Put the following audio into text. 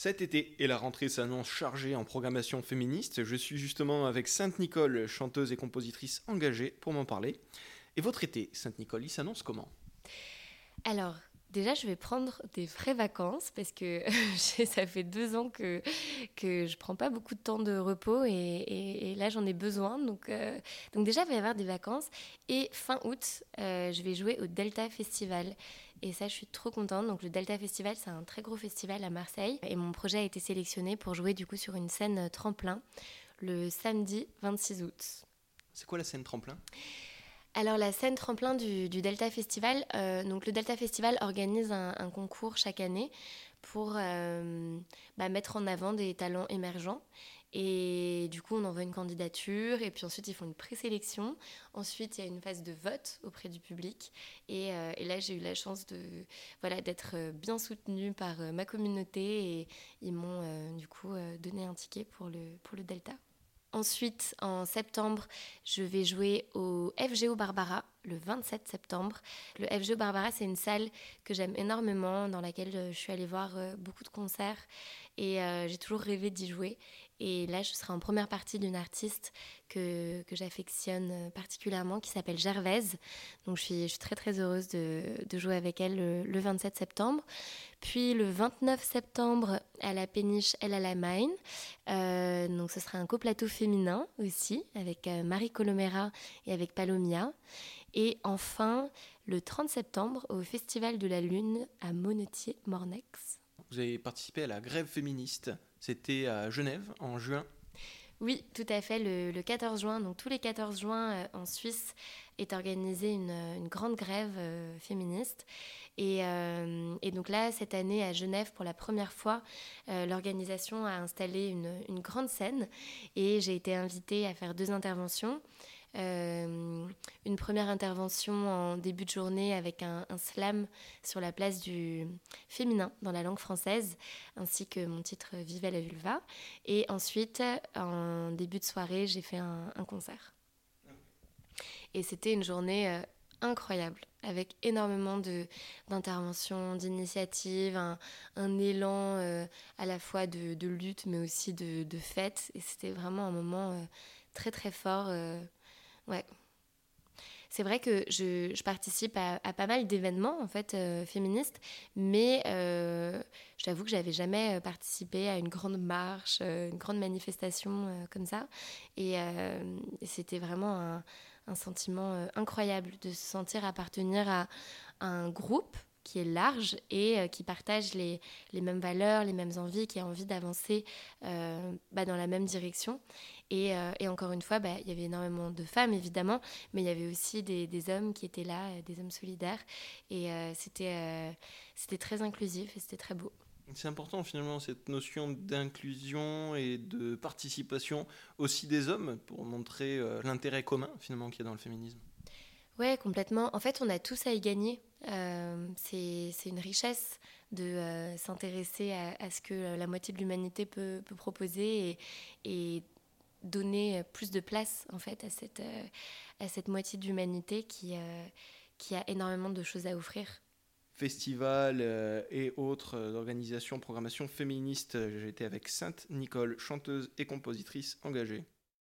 Cet été et la rentrée s'annonce chargée en programmation féministe. Je suis justement avec Sainte-Nicole, chanteuse et compositrice engagée, pour m'en parler. Et votre été, Sainte-Nicole, il s'annonce comment? Alors, Déjà, je vais prendre des vraies vacances parce que ça fait deux ans que, que je prends pas beaucoup de temps de repos et, là, j'en ai besoin. Donc, euh, donc déjà, il va y avoir des vacances. Et fin août, euh, je vais jouer au Delta Festival. Et ça, je suis trop contente. Donc le Delta Festival, c'est un très gros festival à Marseille. Et mon projet a été sélectionné pour jouer du coup sur une scène tremplin le samedi 26 août. C'est quoi la scène tremplin? Alors la scène tremplin du, Delta Festival, euh, donc le Delta Festival organise un, concours chaque année pour euh, bah, mettre en avant des talents émergents. Et du coup, on envoie une candidature et puis ensuite ils font une présélection. Ensuite, il y a une phase de vote auprès du public. Et, euh, là, j'ai eu la chance de voilà d'être bien soutenue par ma communauté et ils m'ont du coup donné un ticket pour le pour le Delta. Ensuite, en septembre, je vais jouer au FGO Barbara le 27 septembre. Le FGO Barbara, c'est une salle que j'aime énormément, dans laquelle euh, je suis allée voir euh, beaucoup de concerts et euh, j'ai toujours rêvé d'y jouer. Et là, je serai en première partie d'une artiste que, que j'affectionne particulièrement, qui s'appelle Gervaise. Donc, je suis, je suis, très très heureuse de, de jouer avec elle le, 27 septembre. Puis le 29 septembre, à la péniche Elle à la Mine. Euh, donc, ce sera un coplateau féminin aussi, avec euh, Marie Colomera et avec Palomia. Et enfin, le 30 septembre, au Festival de la Lune à Monetier-Mornex. Vous avez participé à la grève féministe. C'était à Genève en juin. Oui, tout à fait, le, 14 juin. Donc tous les 14 juin euh, en Suisse est organisée une, grande grève euh, féministe. Euh, et, donc là, cette année à Genève, pour la première fois, l'organisation a installé une, grande scène et j'ai été invitée à faire deux interventions. Euh, une première intervention en début de journée avec un, slam sur la place du féminin dans la langue française, ainsi que mon titre Vive la vulva. Et ensuite, en début de soirée, j'ai fait un, concert. Et c'était une journée euh, incroyable, avec énormément d'interventions, d'initiatives, un, élan euh, à la fois de, lutte, mais aussi de fête. Et c'était vraiment un moment très très fort Ouais. C'est vrai que je, participe à, pas mal d'événements en fait euh, féministes, mais euh, j'avoue que j'avais jamais euh, participé à une grande marche, une grande manifestation comme ça, et, c'était vraiment un, sentiment incroyable de se sentir appartenir à un groupe qui est large et euh, qui partage les, mêmes valeurs, les mêmes envies, qui a envie d'avancer euh, bah, dans la même direction. Et, euh, et encore une fois, bah, il y avait énormément de femmes, évidemment, mais il y avait aussi des, des hommes qui étaient là, des hommes solidaires. Et c'était c'était très inclusif et c'était très beau. C'est important finalement cette notion d'inclusion et de participation aussi des hommes pour montrer l'intérêt commun finalement qu'il y a dans le féminisme. Ouais, complètement. En fait, on a tous à y gagner. Euh, c'est une richesse de euh, s'intéresser à, ce que la moitié de l'humanité peut, proposer et, donner plus de place en fait à cette, euh, à cette moitié de l'humanité qui, qui a énormément de choses à offrir. Festival et autres organisations, programmation féministe. J'étais avec Sainte Nicole, chanteuse et compositrice engagée.